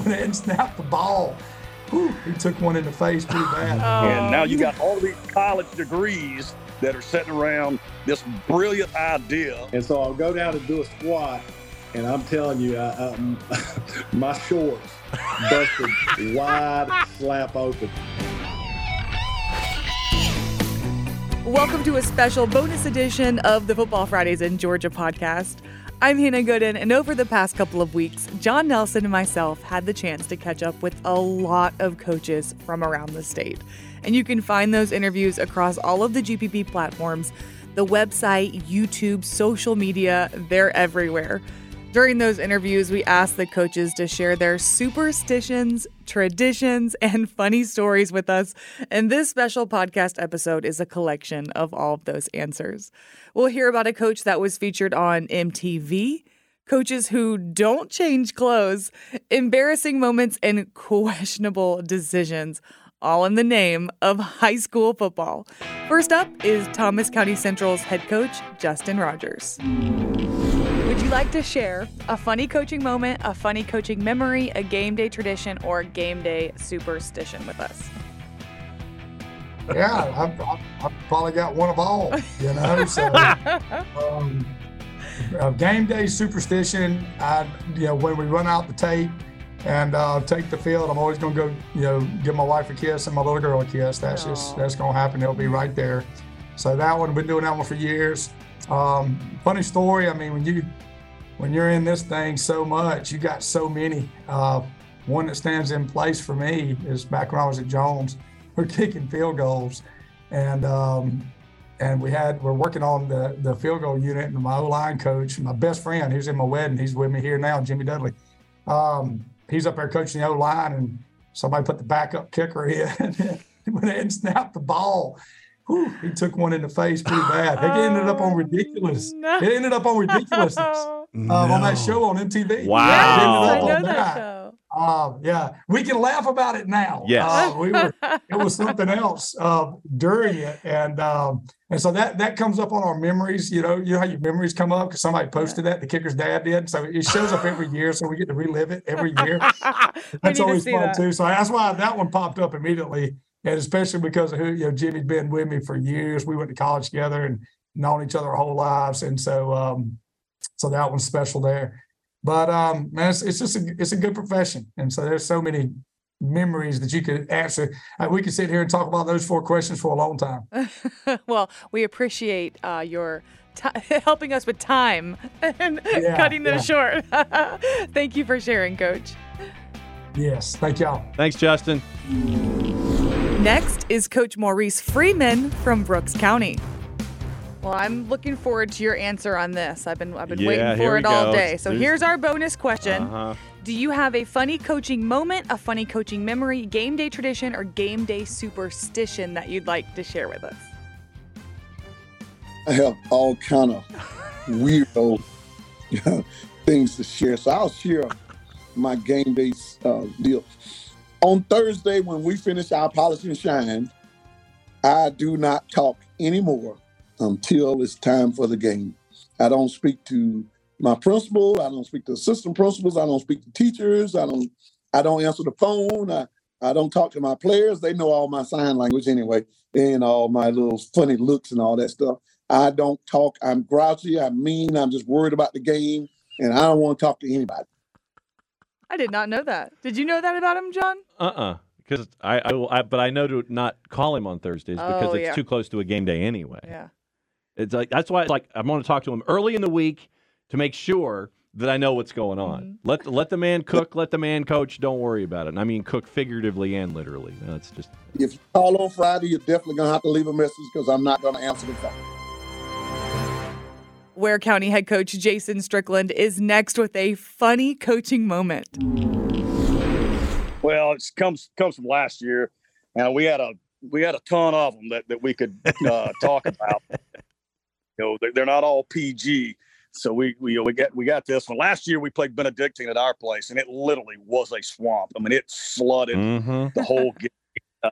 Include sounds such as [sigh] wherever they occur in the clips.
went ahead and snapped the ball. Whew, he took one in the face pretty bad. [sighs] Oh. And now you got all these college degrees that are sitting around this brilliant idea. And so I'll go down and do a squat, and I'm telling you, I, I, [laughs] my shorts busted [laughs] wide slap open. Welcome to a special bonus edition of the Football Fridays in Georgia podcast. I'm Hannah Gooden, and over the past couple of weeks, Jon Nelson and myself had the chance to catch up with a lot of coaches from around the state. And you can find those interviews across all of the GPB platforms the website, YouTube, social media, they're everywhere. During those interviews, we asked the coaches to share their superstitions, traditions, [laughs] and funny stories with us. And this special podcast episode is a collection of all of those answers. We'll hear about a coach that was featured on MTV, coaches who don't change clothes, embarrassing moments, and [laughs] questionable decisions, all in the name of high school football. First up is Thomas County Central's head coach, Justin Rogers. Like to share a funny coaching moment, a funny coaching memory, a game day tradition, or a game day superstition with us? yeah, I've, I've, I've probably got one of all, you know. So, [laughs] um, uh, game day superstition. I, you know, when we run out the tape and uh, take the field, I'm always going to go, you know, give my wife a kiss and my little girl a kiss. That's just that's going to happen. It'll be right there. So that one, been doing that one for years. Um, funny story. I mean, when you when you're in this thing so much, you got so many. Uh, one that stands in place for me is back when I was at Jones. We're kicking field goals, and um, and we had we're working on the the field goal unit. And my O line coach, my best friend, who's in my wedding, he's with me here now, Jimmy Dudley. Um, he's up there coaching the O line, and somebody put the backup kicker in, [laughs] and went ahead and snapped the ball. Whew, he took one in the face pretty bad. It ended up on ridiculous. It ended up on ridiculousness uh, on that show on MTV. Wow. Yes, I know on that show. uh, yeah, we can laugh about it now. Yes. Uh, we were, it was [laughs] something else uh, during it, and um, and so that that comes up on our memories. You know, you know how your memories come up because somebody posted that the kicker's dad did. So it shows up every year, so we get to relive it every year. [laughs] That's always see fun that. too. So that's why that one popped up immediately, and especially because of who you know Jimmy's been with me for years. We went to college together and known each other our whole lives, and so um, so that one's special there. But um, man, it's, it's just a it's a good profession, and so there's so many memories that you could answer. Uh, we could sit here and talk about those four questions for a long time. [laughs] well, we appreciate uh, your ti [laughs] helping us with time [laughs] and Yeah, cutting them yeah. short. Thank you for sharing, Coach. Yes, thank y'all. Thanks, Justin. Next is Coach Maurice Freeman from Brooks County. Well, I'm looking forward to your answer on this. I've been I've been Yeah, waiting for it all go. day. So There's- here's our bonus question. Uh-huh. Do you have a funny coaching moment, a funny coaching memory, game day tradition, or game day superstition that you'd like to share with us? I have all kind of weirdo [laughs] things to share. So I'll share my game day uh, deal. On Thursday, when we finish our polish and shine, I do not talk anymore until it's time for the game. I don't speak to my principal. I don't speak to assistant principals. I don't speak to teachers. I don't. I don't answer the phone. I, I don't talk to my players. They know all my sign language anyway, and all my little funny looks and all that stuff. I don't talk. I'm grouchy. I'm mean. I'm just worried about the game, and I don't want to talk to anybody. I did not know that. Did you know that about him, Jon? Uh-uh. Because I, I, will- I, but I know to not call him on Thursdays because Oh, it's yeah. too close to a game day anyway. Yeah. It's like that's why it's like I want to talk to him early in the week to make sure that I know what's going on. Mhm. Let let the man cook, let the man coach. Don't worry about it. And I mean cook figuratively and literally. That's just If you call on Friday, you're definitely gonna have to leave a message because I'm not gonna answer the phone. Ware County head coach Jason Strickland is next with a funny coaching moment. Well, it comes comes from last year, and we had a we had a ton of them that, that we could uh, talk about. [laughs] You know, they're, not all PG, so we we we got we got this one. Last year we played Benedictine at our place, and it literally was a swamp. I mean, it flooded Mhm. the whole game. [laughs] Uh,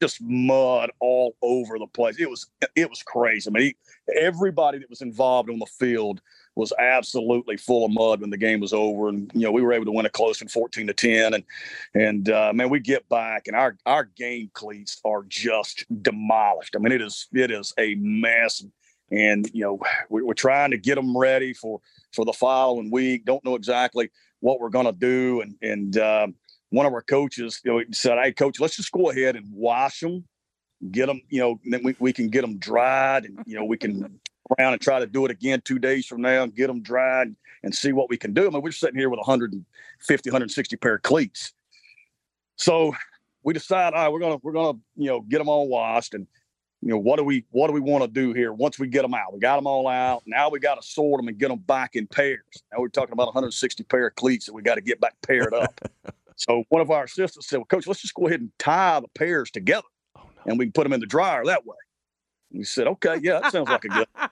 just mud all over the place. It was it was crazy. I mean, he, everybody that was involved on the field was absolutely full of mud when the game was over, and you know we were able to win a close one, fourteen to ten, and and uh, man, we get back and our our game cleats are just demolished. I mean, it is it is a mess, and you know we, we're trying to get them ready for for the following week. Don't know exactly what we're going to do, and and uh, one of our coaches you know, said, "Hey, coach, let's just go ahead and wash them." Get them, you know, then we, we can get them dried and, you know, we can around and try to do it again two days from now and get them dried and see what we can do. I mean, we're sitting here with 150, 160 pair of cleats. So we decide, all right, we're gonna we're gonna you know get them all washed and you know what do we what do we want to do here once we get them out? We got them all out. Now we got to sort them and get them back in pairs. Now we're talking about 160 pair of cleats that we got to get back paired up. [laughs] so one of our assistants said, "Well, coach, let's just go ahead and tie the pairs together, Oh, no. and we can put them in the dryer that way." And we said, "Okay, yeah, that sounds like a good." [laughs]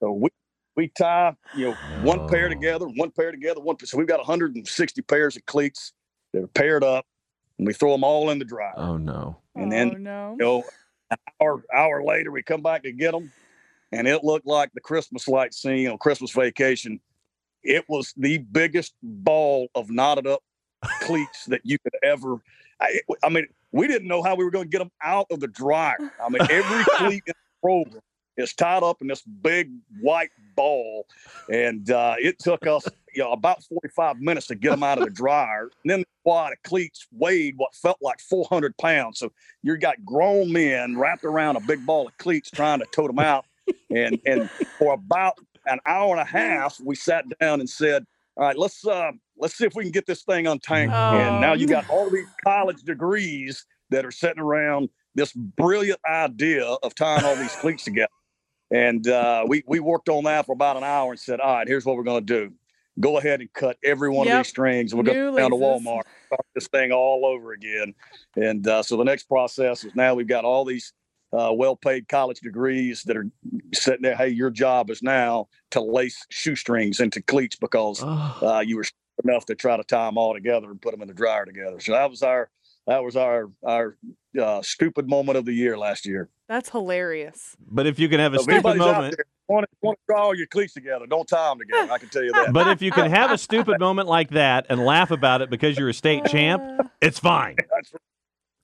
So we we tie, you know, one pair oh. together, one pair together, one. So we've got 160 pairs of cleats that are paired up, and we throw them all in the dryer. Oh no. And then, oh, no. You know, an hour hour later, we come back to get them, and it looked like the Christmas light scene on Christmas vacation. It was the biggest ball of knotted up cleats that you could ever. I, I mean, we didn't know how we were going to get them out of the dryer. I mean, every [laughs] cleat in the program is tied up in this big white ball, and uh, it took us you know about 45 minutes to get them out of the [laughs] dryer. And then the quad of cleats weighed what felt like 400 pounds. So you got grown men wrapped around a big ball of cleats trying to tote them out, and and for about an hour and a half, we sat down and said, "All right, let's uh, let's see if we can get this thing untangled." And now you got all these college degrees that are sitting around this brilliant idea of tying all these cleats together. And uh, we we worked on that for about an hour and said, "All right, here's what we're going to do. Go ahead and cut every one Yep. of these strings, We'll going New to down to. Walmart, start this thing all over again." And uh, so the next process is now we've got all these uh, well-paid college degrees that are sitting there. Hey, your job is now to lace shoestrings into cleats because Oh. uh, you were enough to try to tie them all together and put them in the dryer together. So that was our that was our our uh, stupid moment of the year last year. That's hilarious. But if you can have a So stupid anybody's out moment, there, want to, want to draw all your cleats together, don't tie them together. I can tell you that. but if you can have a stupid moment like that and laugh about it because you're a state champ, Uh, it's fine. [laughs] that's right.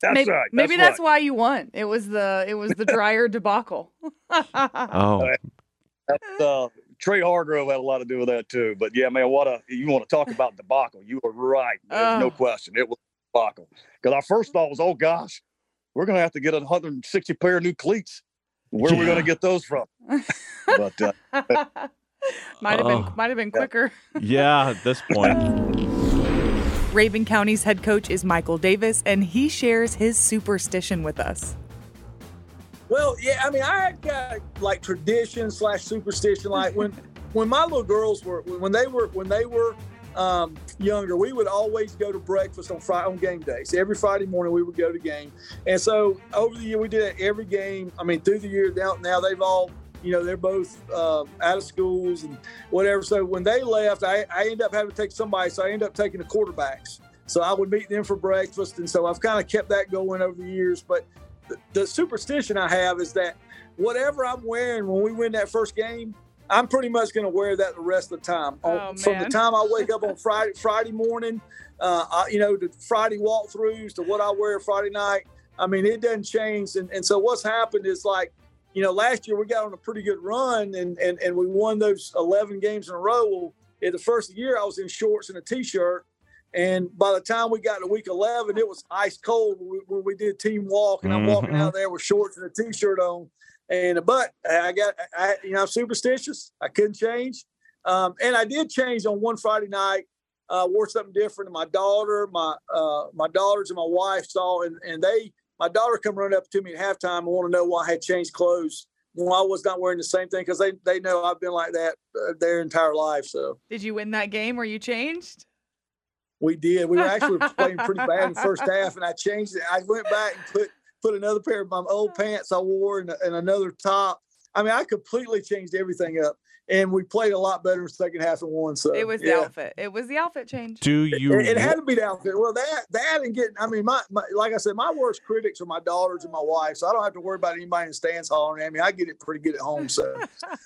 That's maybe right. maybe that's, that's why you won. It was the it was the dryer [laughs] debacle. Oh, [laughs] uh, Trey Hargrove had a lot to do with that too. But yeah, man, what a you want to talk about debacle? You are right. There's no question. It was a debacle. Because our first thought was, oh gosh, we're gonna have to get 160 pair of new cleats. Where are we Yeah. gonna get those from? But uh, [laughs] might have been Oh. might have been quicker. yeah, at this point. Rabun County's head coach is Michael Davis, and he shares his superstition with us. Well, yeah, I mean, I got like tradition slash superstition. Like when [laughs] when my little girls were when they were when they were um, younger, we would always go to breakfast on Friday on game days. Every Friday morning, we would go to game, and so over the year, we did every game. I mean, through the year now, now they've all you know they're both uh, out of schools and whatever. So when they left, I I ended up having to take somebody. So I ended up taking the quarterbacks. So I would meet them for breakfast, and so I've kind of kept that going over the years. But the, the superstition I have is that whatever I'm wearing when we win that first game, I'm pretty much going to wear that the rest of the time. On- Oh, from the time I wake up on [laughs] Friday Friday morning, uh, I, you know, the Friday walkthroughs to what I wear Friday night. I mean, it doesn't change. And, and so what's happened is like, you know, last year we got on a pretty good run and, and, and we won those 11 games in a row. Well, in the first year, I was in shorts and a t-shirt. And by the time we got to week 11, it was ice cold when we, when we did team walk. And I'm walking Mhm. out there with shorts and a t-shirt on. And but I got, I, you know, I'm superstitious. I couldn't change. Um, and I did change on one Friday night. Uh, wore something different. And my daughter, my uh, my daughters, and my wife saw, and, and they, my daughter, come running up to me at halftime and want to know why I had changed clothes when I was not wearing the same thing because they they know I've been like that uh, their entire life. So Did you win that game where you changed? we did. We were actually [laughs] playing pretty bad in the first half, and I changed it. I went back and put put another pair of my old pants I wore and, and another top. I mean, I completely changed everything up. And we played a lot better in the second half and won. So It was the yeah. outfit. It was the outfit change. Do you? It, it had to be the outfit. Well, that that and getting. I mean, my, my like I said, my worst critics are my daughters and my wife, so I don't have to worry about anybody in the stands hollering at me. I get it pretty good at home. So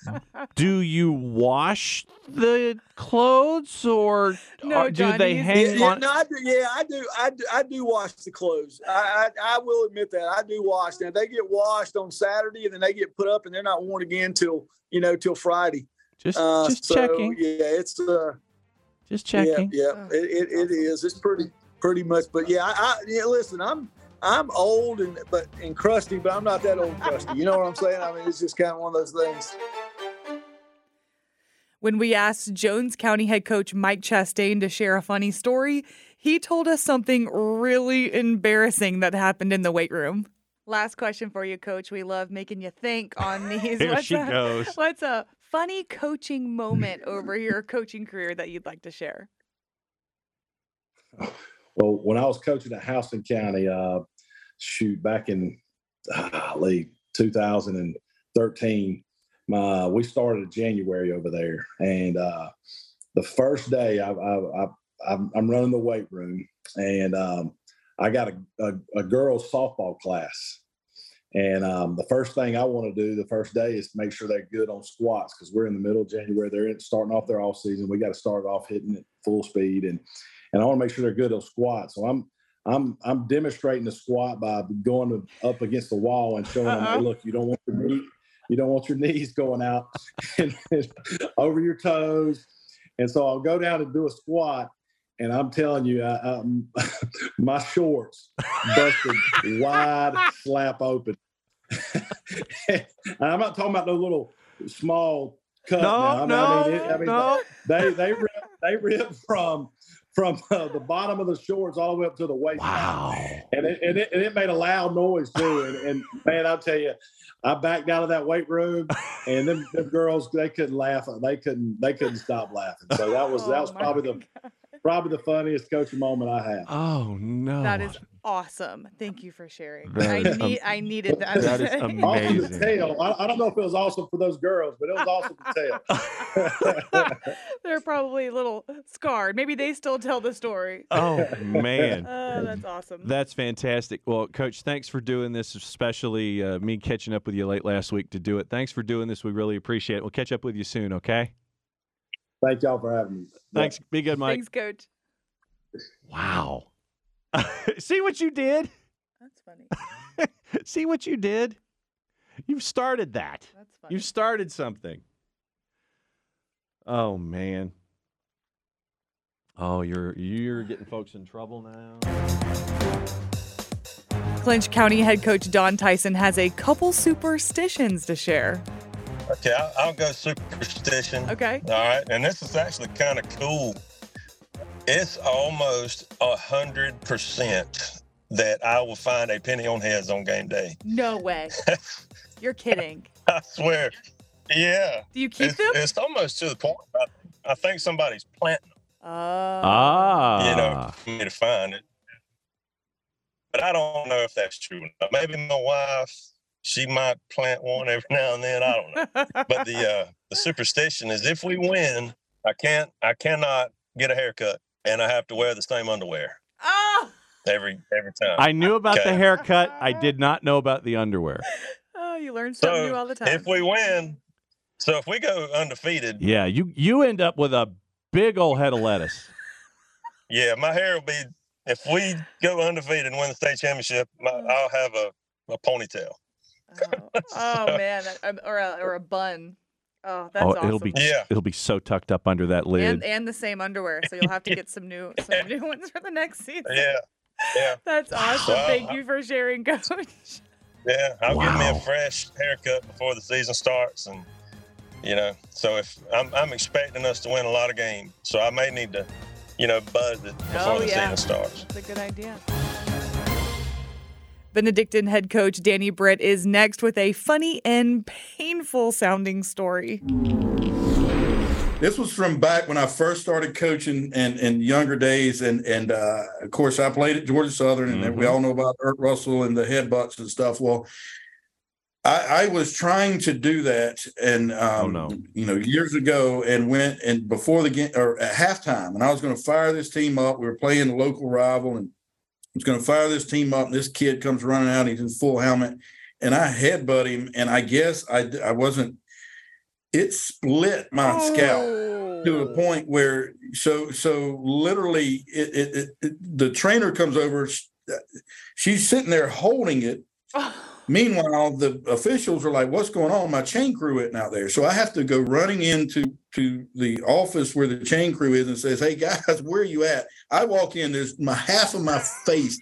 [laughs] do you wash the clothes or, No, or do Johnny, they hang yeah, yeah, on? no, I do. Yeah, I do. I do. I do wash the clothes. I, I I will admit that I do wash them. They get washed on Saturday and then they get put up and they're not worn again till you know till Friday. Just, Uh, just so, checking. Yeah, it's uh. Just checking. Yeah, Oh, yeah, it, it, it is. It's pretty pretty much. But yeah, I, I yeah. Listen, I'm I'm old and but and crusty, but I'm not that old and crusty. You know what I'm saying? I mean, it's just kind of one of those things. When we asked Jones County head coach Mike Chastain to share a funny story, he told us something really embarrassing that happened in the weight room. Last question for you, coach. We love making you think on [laughs] these. Here what's she a, goes. What's a funny coaching moment over your coaching career that you'd like to share? [laughs] Well, when I was coaching at Houston County, uh, shoot, back in uh, late 2013, my we started in January over there, and uh, the first day I, I, I, I'm, I'm running the weight room, and um, I got a, a, a girls softball class. And um, the first thing I want to do the first day is make sure they're good on squats because we're in the middle of January. They're in- starting off their off season. We got to start off hitting it full speed, and and I want to make sure they're good on squats. So I'm I'm I'm demonstrating the squat by going to, up against the wall and showing them, Uh-oh. hey, look, you don't want your knee, you don't want your knees going out [laughs] and, over your toes. And so I'll go down and do a squat, and I'm telling you, I, um, [laughs] my shorts busted wide, slap open. [laughs] and I'm not talking about no little small cut. No, now. no, I mean, I it, I mean, no. they they rip, they rip from from uh, the bottom of the shorts all the way up to the waist. Wow. And it, and, it, and it made a loud noise too. And, and man, I'll tell you, I backed out of that weight room, and them, them girls they couldn't laugh. They couldn't they couldn't stop laughing. So that was that Oh was my probably the probably the funniest coaching moment I had. Oh no. That is awesome. Thank you for sharing. That I is am- need I needed that. that is [laughs] Awesome amazing. to tell. I, I don't know if it was awesome for those girls, but it was awesome to tell. [laughs] They're probably a little scarred. Maybe they still tell the story. [laughs] Oh man. Oh, that's awesome. That's fantastic. Well, Coach, thanks for doing this, especially uh, me catching up with you late last week to do it. Thanks for doing this. We really appreciate it. We'll catch up with you soon, okay? Thank y'all for having me. Thanks. Be good, Mike. Thanks, coach. Wow. [laughs] See what you did? That's funny. [laughs] See what you did? You've started that. That's funny. You've started something. Oh man. Oh, you're you're getting folks in trouble now. Clinch County head coach Don Tyson has a couple superstitions to share. Okay, I'll, I'll go superstition. Okay. All right, and this is actually kind of cool. It's almost a hundred percent that I will find a penny on heads on game day. No way. [laughs] You're kidding. I swear. Yeah, Do you keep it's, them? it's almost to the point. I, I think somebody's planting, Oh. Ah. you know, for me to find it. But I don't know if that's true. or not. Maybe my wife, she might plant one every now and then. I don't know. But the uh, the superstition is if we win, I can't, I cannot get a haircut, and I have to wear the same underwear oh. every every time. I knew about the haircut. I [laughs] did not know about the underwear. oh, you learn something new all the time. if we win, so if we go undefeated, Yeah, you you end up with a big old head of lettuce. [laughs] yeah, my hair will be. If we go undefeated and win the state championship, my, I'll have a, a ponytail. Oh, [laughs] oh, man, um, or a, or a bun. Oh, that's oh, awesome. it'll be Yeah. it'll be so tucked up under that lid. and and the same underwear, so you'll have to [laughs] get some new some new ones for the next season. Yeah, yeah, [laughs] That's awesome. Wow. Thank you for sharing, coach. yeah. I'll give me a fresh haircut before the season starts, and you know, so if I'm, I'm expecting us to win a lot of games, so I may need to, you know, buzz it before Oh, the yeah. season starts. That's a good idea. Benedictine head coach Danny Britt is next with a funny and painful sounding story. This was from back when I first started coaching and in younger days, and and uh, of course I played at Georgia Southern, and we Mhm. all know about Erk Russell and the headbutts and stuff. Well, I, I was trying to do that, and um, Oh, no. you know, years ago, and went and before the game or at halftime, and I was going to fire this team up. We were playing the local rival, and I was going to fire this team up. And this kid comes running out. He's in full helmet, and I headbutt him, and I guess I I wasn't. It split my scalp to a oh. point where so so literally it, it, it, it- the trainer comes over uh, she's sitting there holding it [laughs] meanwhile the officials are like what's going on? My chain crew isn't out there. So i have to go running into to the office where the chain crew is and says hey guys [laughs] where are you at? I walk in there's my half of my face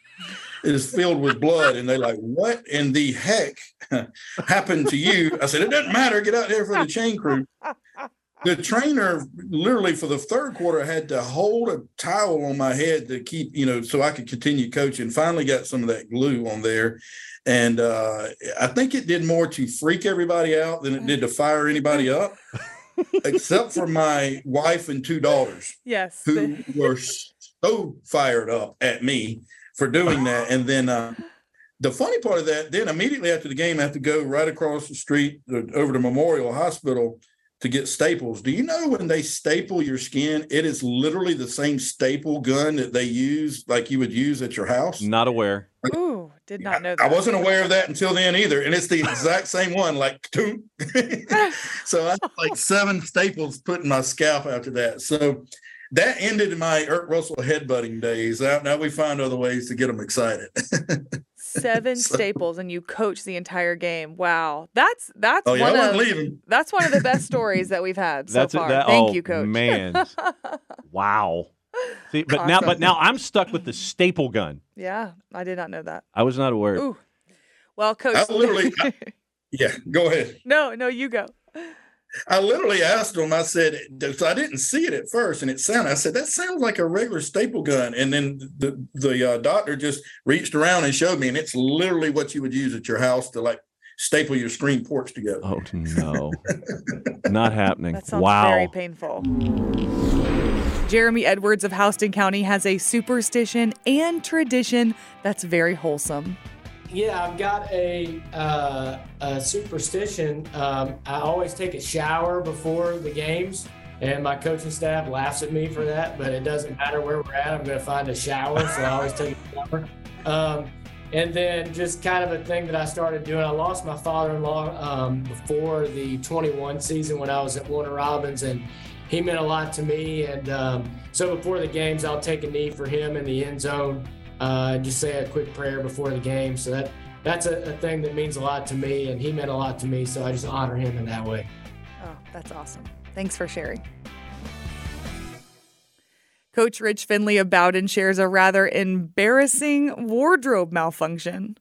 is filled with blood and they're like what in the heck [laughs] happened to you? I said it doesn't matter. Get out there for the chain crew [laughs] the trainer literally for the third quarter had to hold a towel on my head to keep you know so i could continue coaching finally got some of that glue on there and uh, i think it did more to freak everybody out than it did to fire anybody up [laughs] except for my wife and two daughters Yes. who were so fired up at me for doing that. And then uh, the funny part of that, then immediately after the game, I have to go right across the street uh, over to Memorial Hospital to get staples. Do you know when they staple your skin, it is literally the same staple gun that they use, like you would use at your house? Not aware. Ooh, did not know that. I wasn't aware of that until then either. And it's the exact same one, like two. [laughs] so I had like seven staples put in my scalp after that. So that ended my Erk Russell headbutting days. Now, now we find other ways to get them excited. [laughs] Seven [laughs] So- staples and you coach the entire game. Wow. That's that's oh, yeah, I one of leaving. that's one of the best [laughs] stories that we've had so That's it. far. That, Thank oh, you, coach. Man, [laughs] wow. See, but now, but now I'm stuck with the staple gun. yeah, I did not know that. I was not aware. Ooh. Well, coach. I literally- Yeah, go ahead. no, no, you go. I literally asked him, I said, so I didn't see it at first, and it sounded, I said, that sounds like a regular staple gun. And then the, the uh, doctor just reached around and showed me, and it's literally what you would use at your house to like staple your screen porch together. Oh no, [laughs] not happening. That sounds wow. very painful. Jeremy Edwards of Houston County has a superstition and tradition that's very wholesome. Yeah, I've got a, uh, a superstition. Um, I always take a shower before the games, and my coaching staff laughs at me for that, but it doesn't matter where we're at. I'm going to find a shower, so I always take a shower. Um, and then just kind of a thing that I started doing. I lost my father-in-law um, before the 21 season when I was at Warner Robins, and he meant a lot to me. And um, so before the games, I'll take a knee for him in the end zone uh, just say a quick prayer before the game. So that that's a, a thing that means a lot to me, and he meant a lot to me. So I just honor him in that way. Oh, that's awesome. Thanks for sharing. Coach Rich Finley of Bowdon shares a rather embarrassing wardrobe malfunction.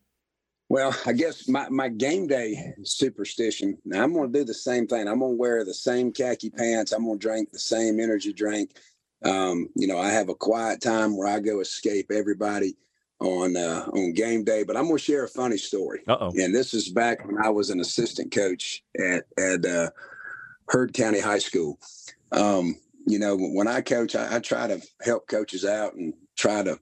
Well, I guess my, my game day superstition. Now I'm going to do the same thing. I'm going to wear the same khaki pants. I'm going to drink the same energy drink. Um, you know, I have a quiet time where I go escape everybody on uh, on game day. But I'm going to share a funny story. Uh oh. And this is back when I was an assistant coach at at uh, Heard County High School. Um, you know, when I coach, I, I try to help coaches out and try to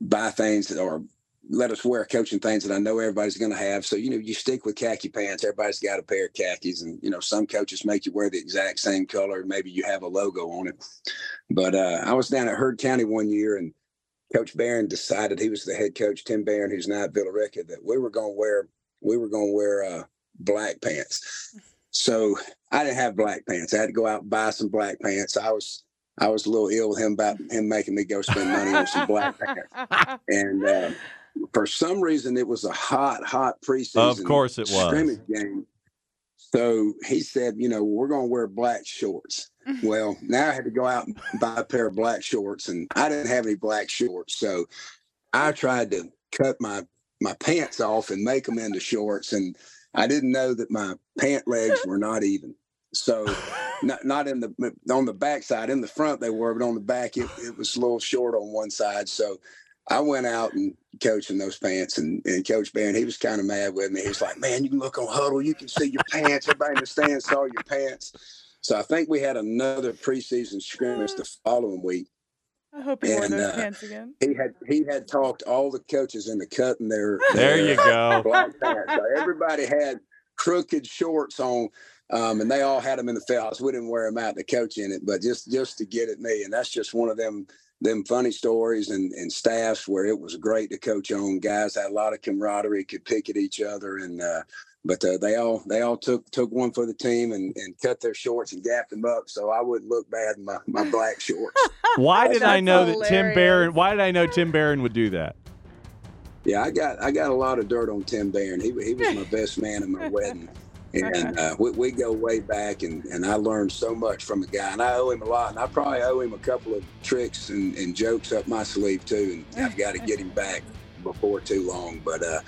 buy things that are let us wear coaching things that I know everybody's going to have. So, you know, you stick with khaki pants. Everybody's got a pair of khakis. And, you know, some coaches make you wear the exact same color. Maybe you have a logo on it. But uh, I was down at Heard County one year and Coach Barron decided he was the head coach, Tim Barron, who's now at Villa Rica, that we were going to wear, we were going to wear uh, black pants. So I didn't have black pants. I had to go out and buy some black pants. I was, I was a little ill with him about him making me go spend money on some black pants. [laughs] And, uh, for some reason it was a hot, hot preseason. Of course it was. scrimmage game. So he said, you know, we're going to wear black shorts. [laughs] well, now I had to go out and buy a pair of black shorts, and I didn't have any black shorts, so I tried to cut my my pants off and make them into shorts, and I didn't know that my pant legs were not even. So, [laughs] not not in the on the back side. In the front they were, but on the back it, it was a little short on one side. So, I went out and coached in those pants, and, and Coach Barron, he was kind of mad with me. He was like, "Man, you can look on huddle, you can see your pants. Everybody in the stands saw your pants." So I think we had another preseason scrimmage the following week. I hope he wore those uh, pants again. He had he had talked all the coaches into cutting their [laughs] There their, you go. [laughs] pants. So everybody had crooked shorts on. Um, and they all had them in the field. We didn't wear them out to coach in it, but just just to get at me, and that's just one of them them funny stories and, and staffs where it was great to coach on. Guys had a lot of camaraderie, could pick at each other, and uh, but uh, they all they all took took one for the team and, and cut their shorts and gapped them up so I wouldn't look bad in my, my black shorts. [laughs] Why did I That's know that Tim. Barron? Why did I know Tim Barron would do that? Yeah, I got I got a lot of dirt on Tim Barron. He he was my best man at my [laughs] wedding. And uh, we, we go way back, and, and I learned so much from the guy, and I owe him a lot. And I probably owe him a couple of tricks and, and jokes up my sleeve too. And I've got to get him back [laughs] before too long. But uh,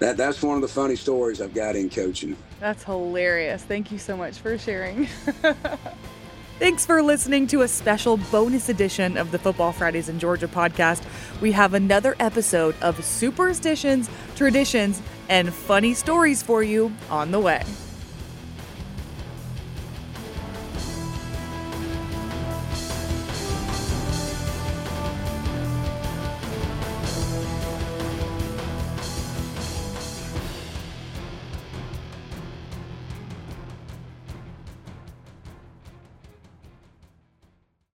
that that's one of the funny stories I've got in coaching. That's hilarious. Thank you so much for sharing. [laughs] Thanks for listening to a special bonus edition of the Football Fridays in Georgia podcast. We have another episode of superstitions, traditions, and funny stories for you on the way.